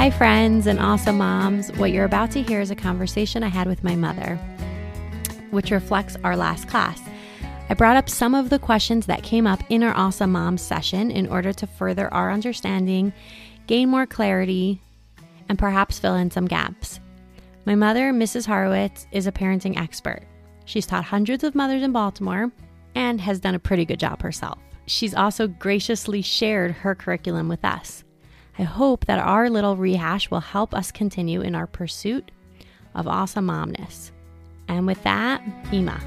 Hi, friends and awesome moms. What you're about to hear is a conversation I had with my mother, which reflects our last class. I brought up some of the questions that came up in our Awesome Moms session in order to further our understanding, gain more clarity, and perhaps fill in some gaps. My mother, Mrs. Horowitz, is a parenting expert. She's taught hundreds of mothers in Baltimore and has done a pretty good job herself. She's also graciously shared her curriculum with us. I hope that our little rehash will help us continue in our pursuit of awesome momness. And with that, Ima.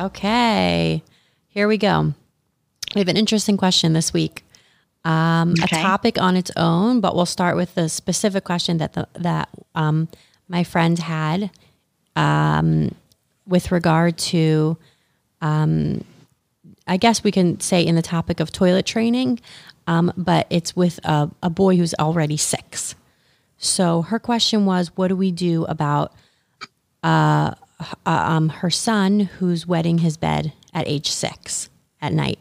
Okay, here we go. We have an interesting question this week. Um, okay. A topic on its own, but we'll start with the specific question that the, that um, my friend had um, with regard to um, I guess we can say in the topic of toilet training, um, but it's with a, a, boy who's already six. So her question was, what do we do about uh, uh, um, her son who's wetting his bed at age six at night?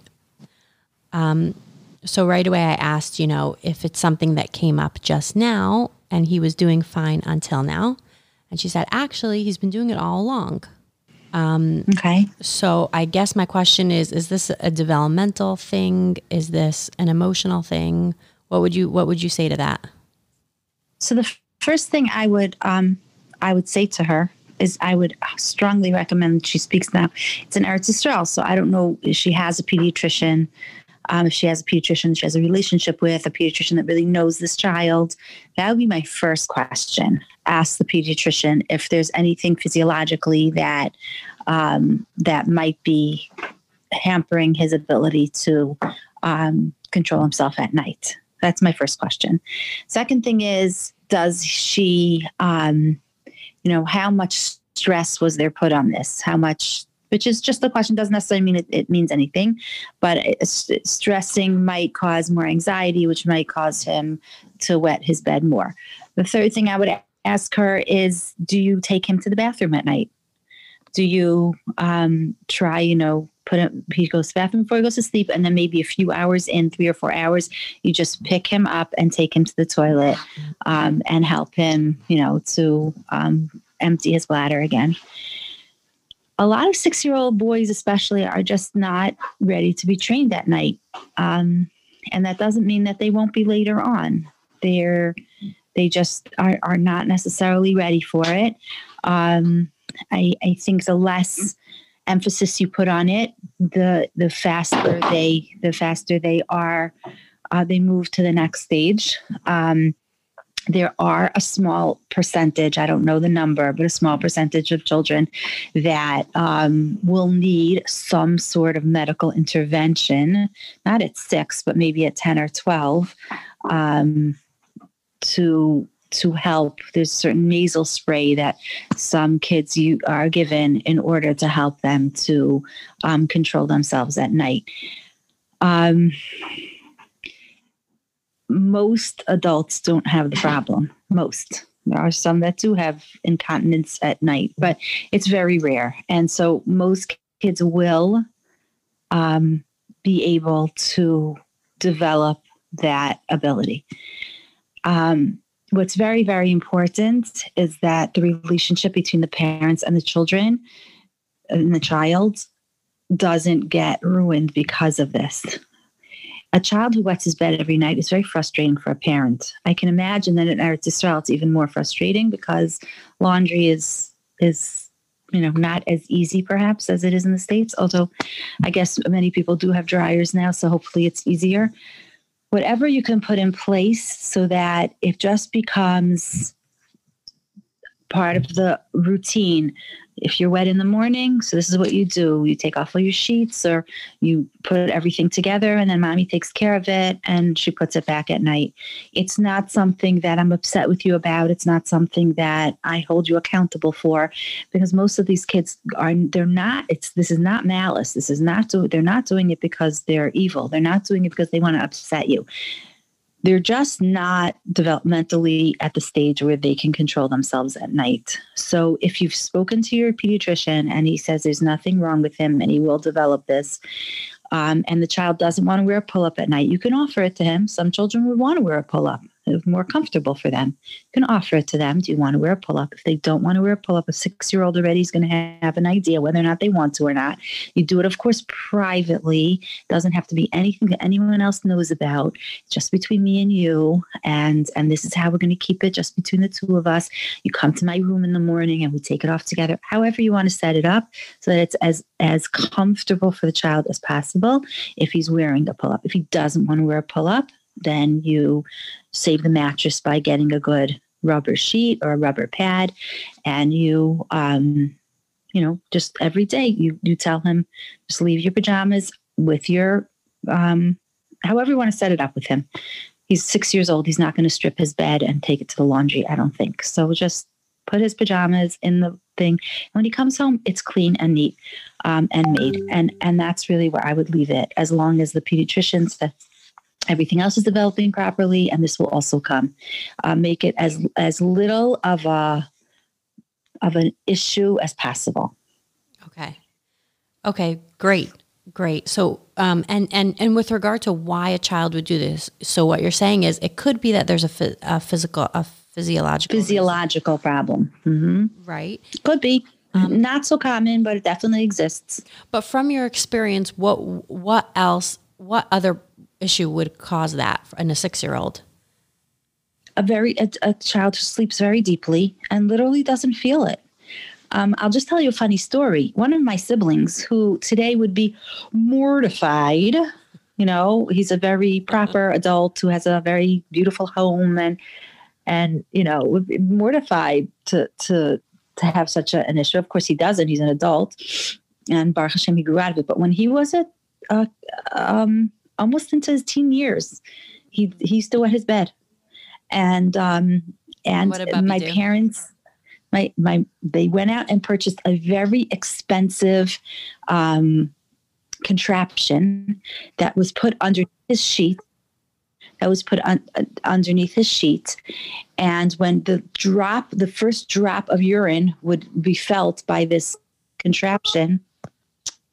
Um, so right away I asked, you know, if it's something that came up just now and he was doing fine until now. And she said, actually, he's been doing it all along. Um, okay. So I guess my question is: Is this a developmental thing? Is this an emotional thing? What would you What would you say to that? So the f- first thing I would um, I would say to her is I would strongly recommend she speaks now. It's an Eretz Yisrael, so I don't know if she has a pediatrician. Um, if she has a pediatrician she has a relationship with, a pediatrician that really knows this child, that would be my first question. Ask the pediatrician if there's anything physiologically that um, that might be hampering his ability to um, control himself at night. That's my first question. Second thing is, does she, um, you know, how much stress was there put on this? How much which is just the question doesn't necessarily mean it, it means anything but stressing might cause more anxiety which might cause him to wet his bed more. The third thing i would ask her is do you take him to the bathroom at night? Do you um, try you know put him he goes to the bathroom before he goes to sleep and then maybe a few hours in three or four hours you just pick him up and take him to the toilet um, and help him you know to um, empty his bladder again a lot of six year old boys, especially, are just not ready to be trained at night. Um, and that doesn't mean that they won't be later on. They're, they just are, are not necessarily ready for it. Um, I, I think the less emphasis you put on it, the the faster they the faster they are, uh, they move to the next stage. Um, there are a small percentage, I don't know the number, but a small percentage of children that um, will need some sort of medical intervention, not at six, but maybe at 10 or 12, um, to to help. There's certain nasal spray that some kids you are given in order to help them to um, control themselves at night. Um, most adults don't have the problem. Most. There are some that do have incontinence at night, but it's very rare. And so most kids will um, be able to develop that ability. Um, what's very, very important is that the relationship between the parents and the children and the child doesn't get ruined because of this a child who wets his bed every night is very frustrating for a parent. I can imagine that in Eretz Yisrael it's even more frustrating because laundry is is you know not as easy perhaps as it is in the states. Although I guess many people do have dryers now, so hopefully it's easier. Whatever you can put in place so that it just becomes part of the routine if you're wet in the morning, so this is what you do. You take off all your sheets or you put everything together and then mommy takes care of it and she puts it back at night. It's not something that I'm upset with you about. It's not something that I hold you accountable for because most of these kids are they're not it's this is not malice. This is not do, they're not doing it because they're evil. They're not doing it because they want to upset you they're just not developmentally at the stage where they can control themselves at night. So if you've spoken to your pediatrician and he says there's nothing wrong with him and he will develop this, um, and the child doesn't want to wear a pull up at night, you can offer it to him. Some children would want to wear a pull up more comfortable for them. You can offer it to them. Do you want to wear a pull up? If they don't want to wear a pull up, a six year old already is going to have an idea whether or not they want to or not. You do it, of course, privately. It doesn't have to be anything that anyone else knows about. just between me and you. And and this is how we're going to keep it just between the two of us. You come to my room in the morning and we take it off together. However you want to set it up so that it's as as comfortable for the child as possible if he's wearing a pull up. If he doesn't want to wear a pull up, then you save the mattress by getting a good rubber sheet or a rubber pad. And you um, you know just every day you you tell him just leave your pajamas with your um, however you want to set it up with him. He's six years old. He's not going to strip his bed and take it to the laundry i don't think. So just put his pajamas in the thing. And when he comes home it's clean and neat um, and made. And and that's really where i would leave it. As long as the pediatrician says everything else is developing properly and this will also come. Uh, make it as as little of a of an issue as possible. Okay. Okay great great. So um and and and with regard to why a child would do this so what you're saying is it could be that there's a, a physical a physiological physiological reason. problem. Mm-hmm. right. Could be. Um, not so common but it definitely exists. but from your experience what what else what other issue would cause that in a six year old? A very a, a, child who sleeps very deeply and literally doesn't feel it. Um, I'll just tell you a funny story. One of my siblings, who today would be mortified, you know, he's a very proper adult who has a very beautiful home and and you know would be mortified to to to have such a, an issue. Of course, he doesn't. He's an adult, and Baruch Hashem, he grew out of it. But when he was a, um, almost into his teen years. He he still wet his bed, and um, and my do? parents, my my they went out and purchased a very expensive um, contraption that was put under his sheet that was put on, uh, underneath his sheet. And when the drop, the first drop of urine would be felt by this contraption,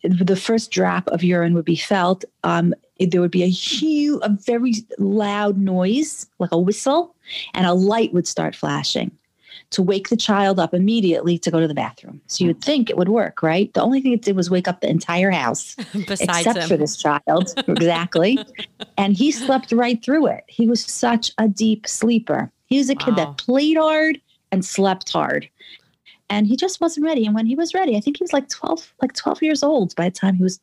the first drop of urine would be felt. Um, there would be a huge, a very loud noise, like a whistle, and a light would start flashing to wake the child up immediately to go to the bathroom. So you would think it would work, right? The only thing it did was wake up the entire house, except him. for this child. exactly. and he slept right through it. He was such a deep sleeper. He was a kid that played hard and slept hard. And he just wasn't ready. And when he was ready, I think he was like 12, like 12 years old by the time he was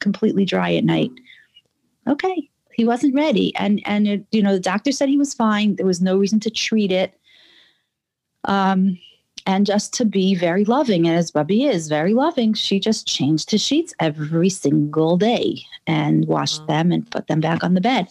completely dry at night okay, he wasn't ready. And, and it, you know, the doctor said he was fine. There was no reason to treat it. Um, and just to be very loving. And as Bubby is very loving, she just changed his sheets every single day and washed wow. them and put them back on the bed.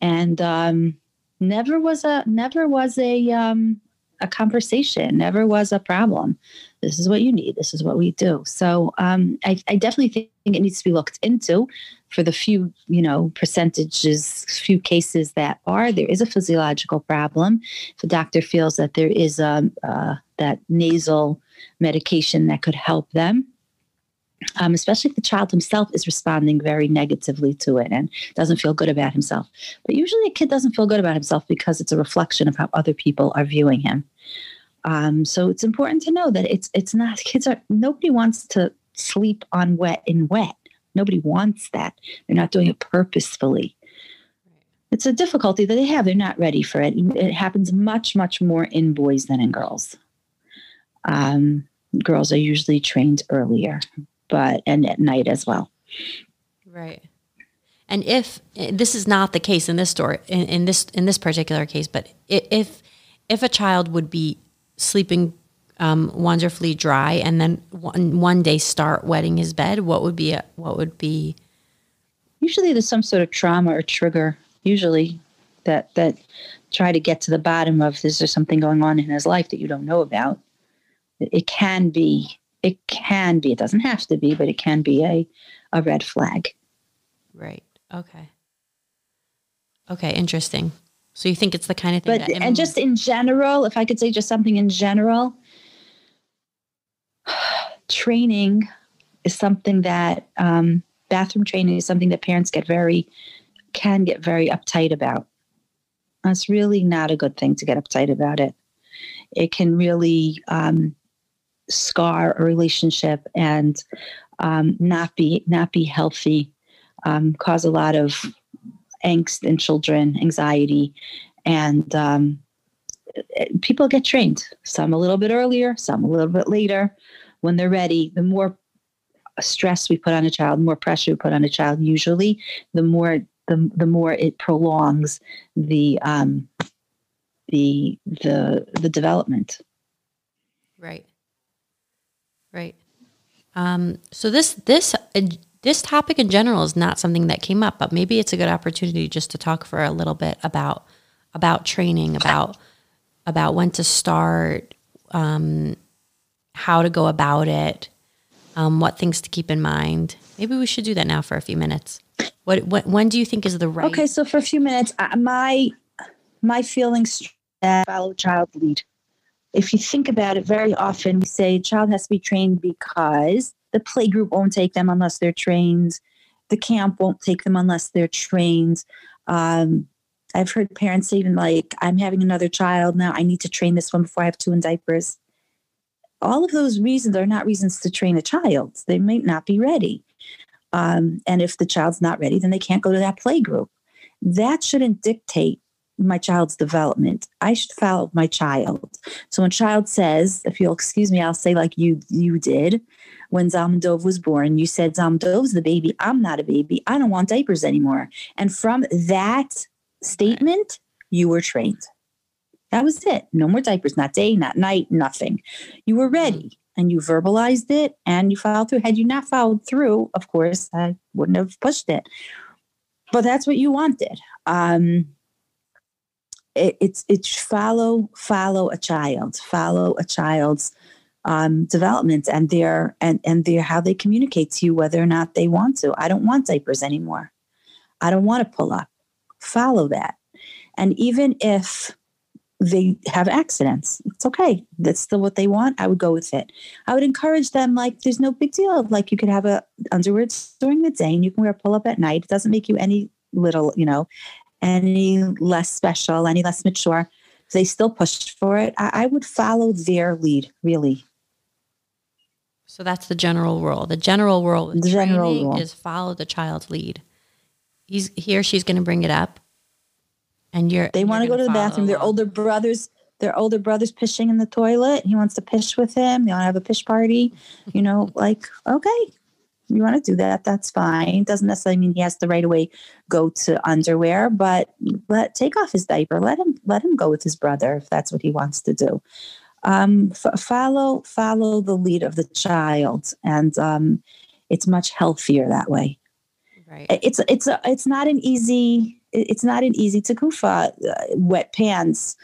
And um, never was a never was a um, a conversation, never was a problem. This is what you need. This is what we do. So um, I, I definitely think it needs to be looked into for the few, you know, percentages, few cases that are, there is a physiological problem. If a doctor feels that there is a, um, uh, that nasal medication that could help them, um, especially if the child himself is responding very negatively to it and doesn't feel good about himself. But usually a kid doesn't feel good about himself because it's a reflection of how other people are viewing him. Um, so it's important to know that it's it's not kids are nobody wants to sleep on wet in wet. Nobody wants that. They're not doing it purposefully. It's a difficulty that they have. They're not ready for it. It happens much, much more in boys than in girls. Um, girls are usually trained earlier, but and at night as well. Right. And if this is not the case in this story, in, in this in this particular case, but if if a child would be sleeping um, wonderfully dry and then one, one day start wetting his bed, what would be a, what would be? Usually, there's some sort of trauma or trigger. Usually, that that try to get to the bottom of is there something going on in his life that you don't know about. It, it can be. It can be. It doesn't have to be, but it can be a a red flag. Right. Okay. Okay. Interesting. So you think it's the kind of thing but, that, and just in general, if I could say just something in general, training is something that um, bathroom training is something that parents get very can get very uptight about. It's really not a good thing to get uptight about it. It can really um, scar a relationship and um, not be not be healthy, um, cause a lot of angst in children, anxiety, and um, people get trained. Some a little bit earlier, some a little bit later. When they're ready, the more stress we put on a child, the more pressure we put on a child, usually, the more the the more it prolongs the um, the the the development. Right. Right. Um, so this this this topic in general is not something that came up, but maybe it's a good opportunity just to talk for a little bit about about training, about about when to start, um, how to go about it, um, what things to keep in mind. Maybe we should do that now for a few minutes. What, what when do you think is the right? Okay, so for a few minutes, uh, my my feelings follow child lead. If you think about it, very often we say a child has to be trained because the playgroup won't take them unless they're trained. The camp won't take them unless they're trained. Um, I've heard parents say even like, I'm having another child now. I need to train this one before I have two in diapers. All of those reasons are not reasons to train a child. They might not be ready. Um, and if the child's not ready, then they can't go to that playgroup. That shouldn't dictate my child's development. I should follow my child. So when child says, if you'll excuse me, I'll say like you you did when Zalman was born. You said Zalman the baby. I'm not a baby. I don't want diapers anymore. And from that statement, you were trained. That was it. No more diapers, not day, not night, nothing. You were ready and you verbalized it and you followed through. Had you not followed through, of course, I wouldn't have pushed it. But that's what you wanted. Um, it, it's it's follow follow a child, follow a child's um, development and their and and their how they communicate to you whether or not they want to. I don't want diapers anymore. I don't want to pull up. Follow that, and even if they have accidents. It's okay. That's still what they want. I would go with it. I would encourage them like there's no big deal. Like you could have a underwear during the day and you can wear a pull up at night. It doesn't make you any little, you know, any less special, any less mature. They still push for it. I, I would follow their lead, really. So that's the general rule. The general rule the general rule. is follow the child's lead. He's he or she's going to bring it up and you're they want to go to the bathroom. Their older brothers, their older brothers pissing in the toilet. He wants to piss with him. They want to have a piss party. You know, like okay, you want to do that? That's fine. Doesn't necessarily mean he has to right away go to underwear, but let take off his diaper. Let him let him go with his brother if that's what he wants to do. Um, f- follow follow the lead of the child, and um, it's much healthier that way. Right. It's it's a, it's not an easy it's not an easy takufa. Uh, wet pants,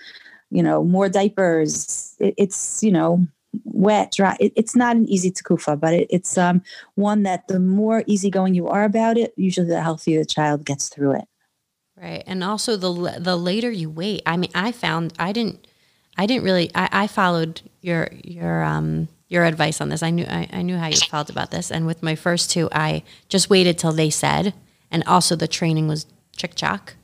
you know, more diapers. It, it's you know wet, dry. It, it's not an easy takufa, but it, it's um, one that the more easygoing you are about it, usually the healthier the child gets through it. Right, and also the the later you wait. I mean, I found I didn't I didn't really I, I followed your your um your advice on this. I knew I, I knew how you felt about this, and with my first two, I just waited till they said, and also the training was chick chock.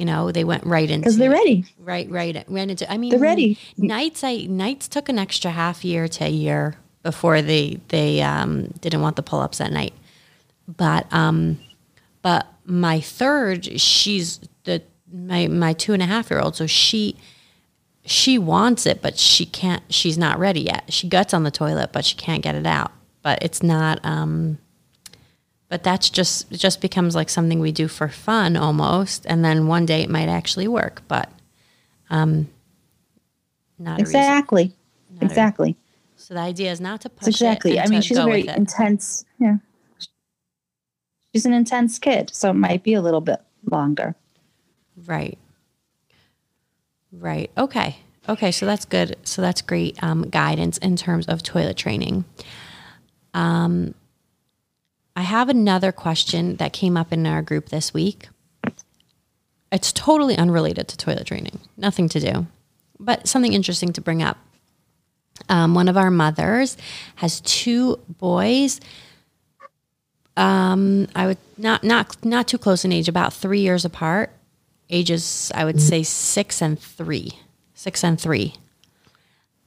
You know, they went right into because they're ready. Right, right, ran into. I mean, they're ready. Nights, I nights took an extra half year to a year before they they um, didn't want the pull ups at night. But um, but my third, she's the my my two and a half year old, so she she wants it, but she can't. She's not ready yet. She guts on the toilet, but she can't get it out. But it's not. Um, but that's just it just becomes like something we do for fun almost and then one day it might actually work but um not exactly. Not exactly. so the idea is not to push exactly. I mean she's a very intense yeah. She's an intense kid so it might be a little bit longer. Right. Right. Okay. Okay so that's good. So that's great um, guidance in terms of toilet training. Um, I have another question that came up in our group this week. It's totally unrelated to toilet training, nothing to do, but something interesting to bring up. Um, one of our mothers has two boys. Um, I would not not not too close in age, about three years apart. Ages, I would say six and three, six and three.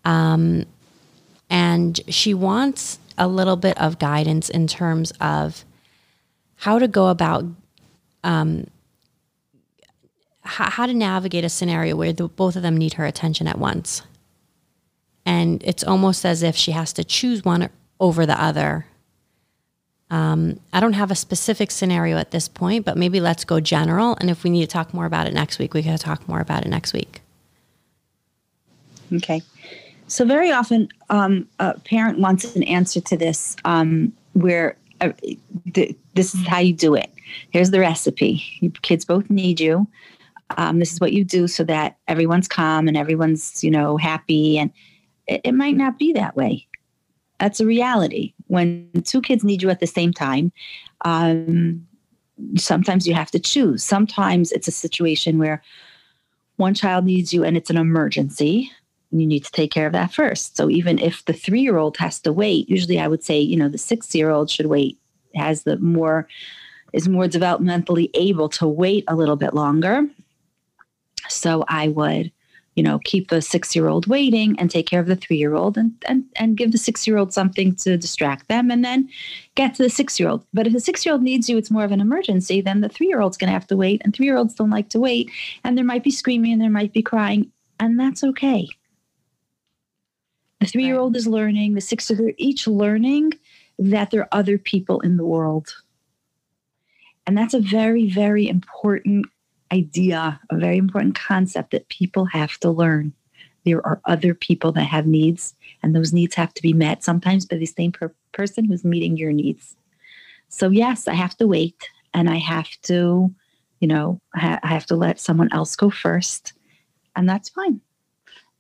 Um, and she wants a little bit of guidance in terms of how to go about um, how, how to navigate a scenario where the, both of them need her attention at once. And it's almost as if she has to choose one over the other. Um, I don't have a specific scenario at this point, but maybe let's go general. And if we need to talk more about it next week, we can talk more about it next week. Okay. So very often, um, a parent wants an answer to this, um, where uh, th- this is how you do it. Here's the recipe. Your kids both need you. Um, this is what you do so that everyone's calm and everyone's you know happy. And it, it might not be that way. That's a reality. When two kids need you at the same time, um, sometimes you have to choose. Sometimes it's a situation where one child needs you and it's an emergency you need to take care of that first. So even if the three year old has to wait, usually I would say, you know, the six year old should wait, has the more, is more developmentally able to wait a little bit longer. So I would, you know, keep the six year old waiting and take care of the three year old and, and, and give the six year old something to distract them and then get to the six year old. But if the six year old needs you, it's more of an emergency, then the three year old's going to have to wait. And three year olds don't like to wait. And there might be screaming and there might be crying. And that's okay. The three year old is learning, the six year old, each learning that there are other people in the world. And that's a very, very important idea, a very important concept that people have to learn. There are other people that have needs, and those needs have to be met sometimes by the same per- person who's meeting your needs. So, yes, I have to wait and I have to, you know, I have to let someone else go first, and that's fine.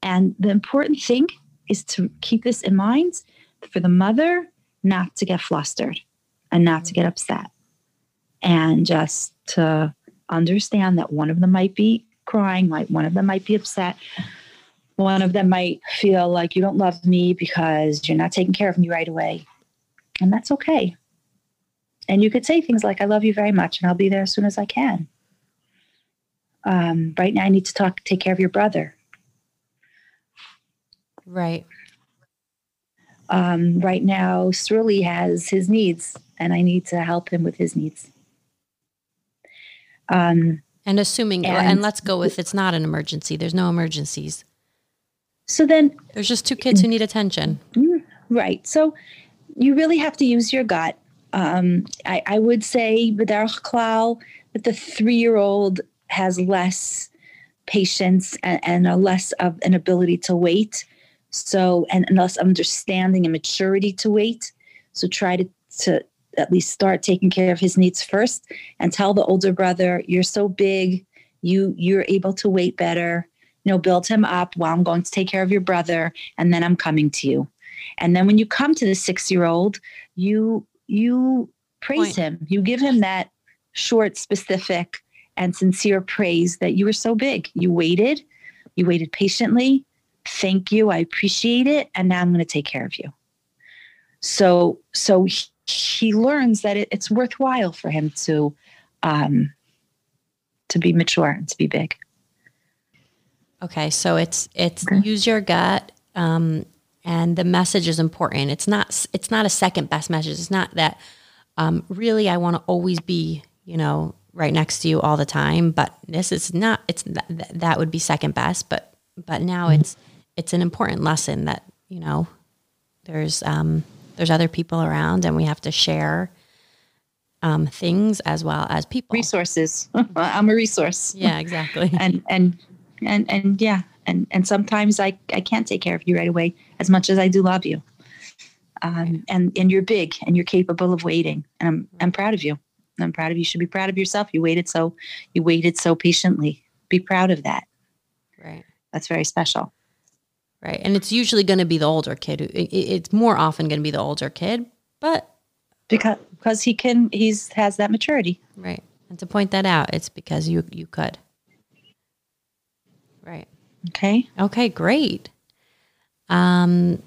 And the important thing is to keep this in mind for the mother not to get flustered and not to get upset. And just to understand that one of them might be crying like one of them might be upset. One of them might feel like you don't love me because you're not taking care of me right away. And that's okay. And you could say things like i love you very much and i'll be there as soon as i can. Um, right now i need to talk take care of your brother Right. Um, right now, Sruli has his needs, and I need to help him with his needs. Um, and assuming, and, and let's go with it's not an emergency. There's no emergencies. So then, there's just two kids who need attention. Mm, right. So you really have to use your gut. Um, I, I, would say, B'derech Klal, that the three-year-old has less patience and, and a less of an ability to wait so, and, and less understanding and maturity to wait. So try to, to at least start taking care of his needs first and tell the older brother, you're so big, you you're able to wait better. You know, build him up while I'm going to take care of your brother, and then I'm coming to you. And then when you come to the six year old, you you praise Point. him. You give him that short, specific, and sincere praise that you were so big. You waited, you waited patiently, thank you. I appreciate it. And now i'm going to take care of you. So so he, he learns that it, it's worthwhile for him to um to be mature and to be big. Okay so it's it's okay. use your gut um and the message is important. It's not it's not a second best message. It's not that um really i want to always be you know right next to you all the time but this is not it's that, that would be second best but but now mm-hmm. it's it's an important lesson that you know there's um, there's other people around and we have to share um, things as well as people. Resources. I'm a resource. Yeah exactly. And and and and yeah and and sometimes i i can't take care of you right away as much as i do love you. Um, and and you're big and you're capable of waiting and i'm i'm proud of you. I'm proud of you. you should be proud of yourself. You waited so you waited so patiently. Be proud of that. Right. That's very special right? And it's usually going to be the older kid. It's more often going to be the older kid, but because because he can he's has that maturity, right? And to point that out, it's because you you could, right? Okay. Okay, great. Um,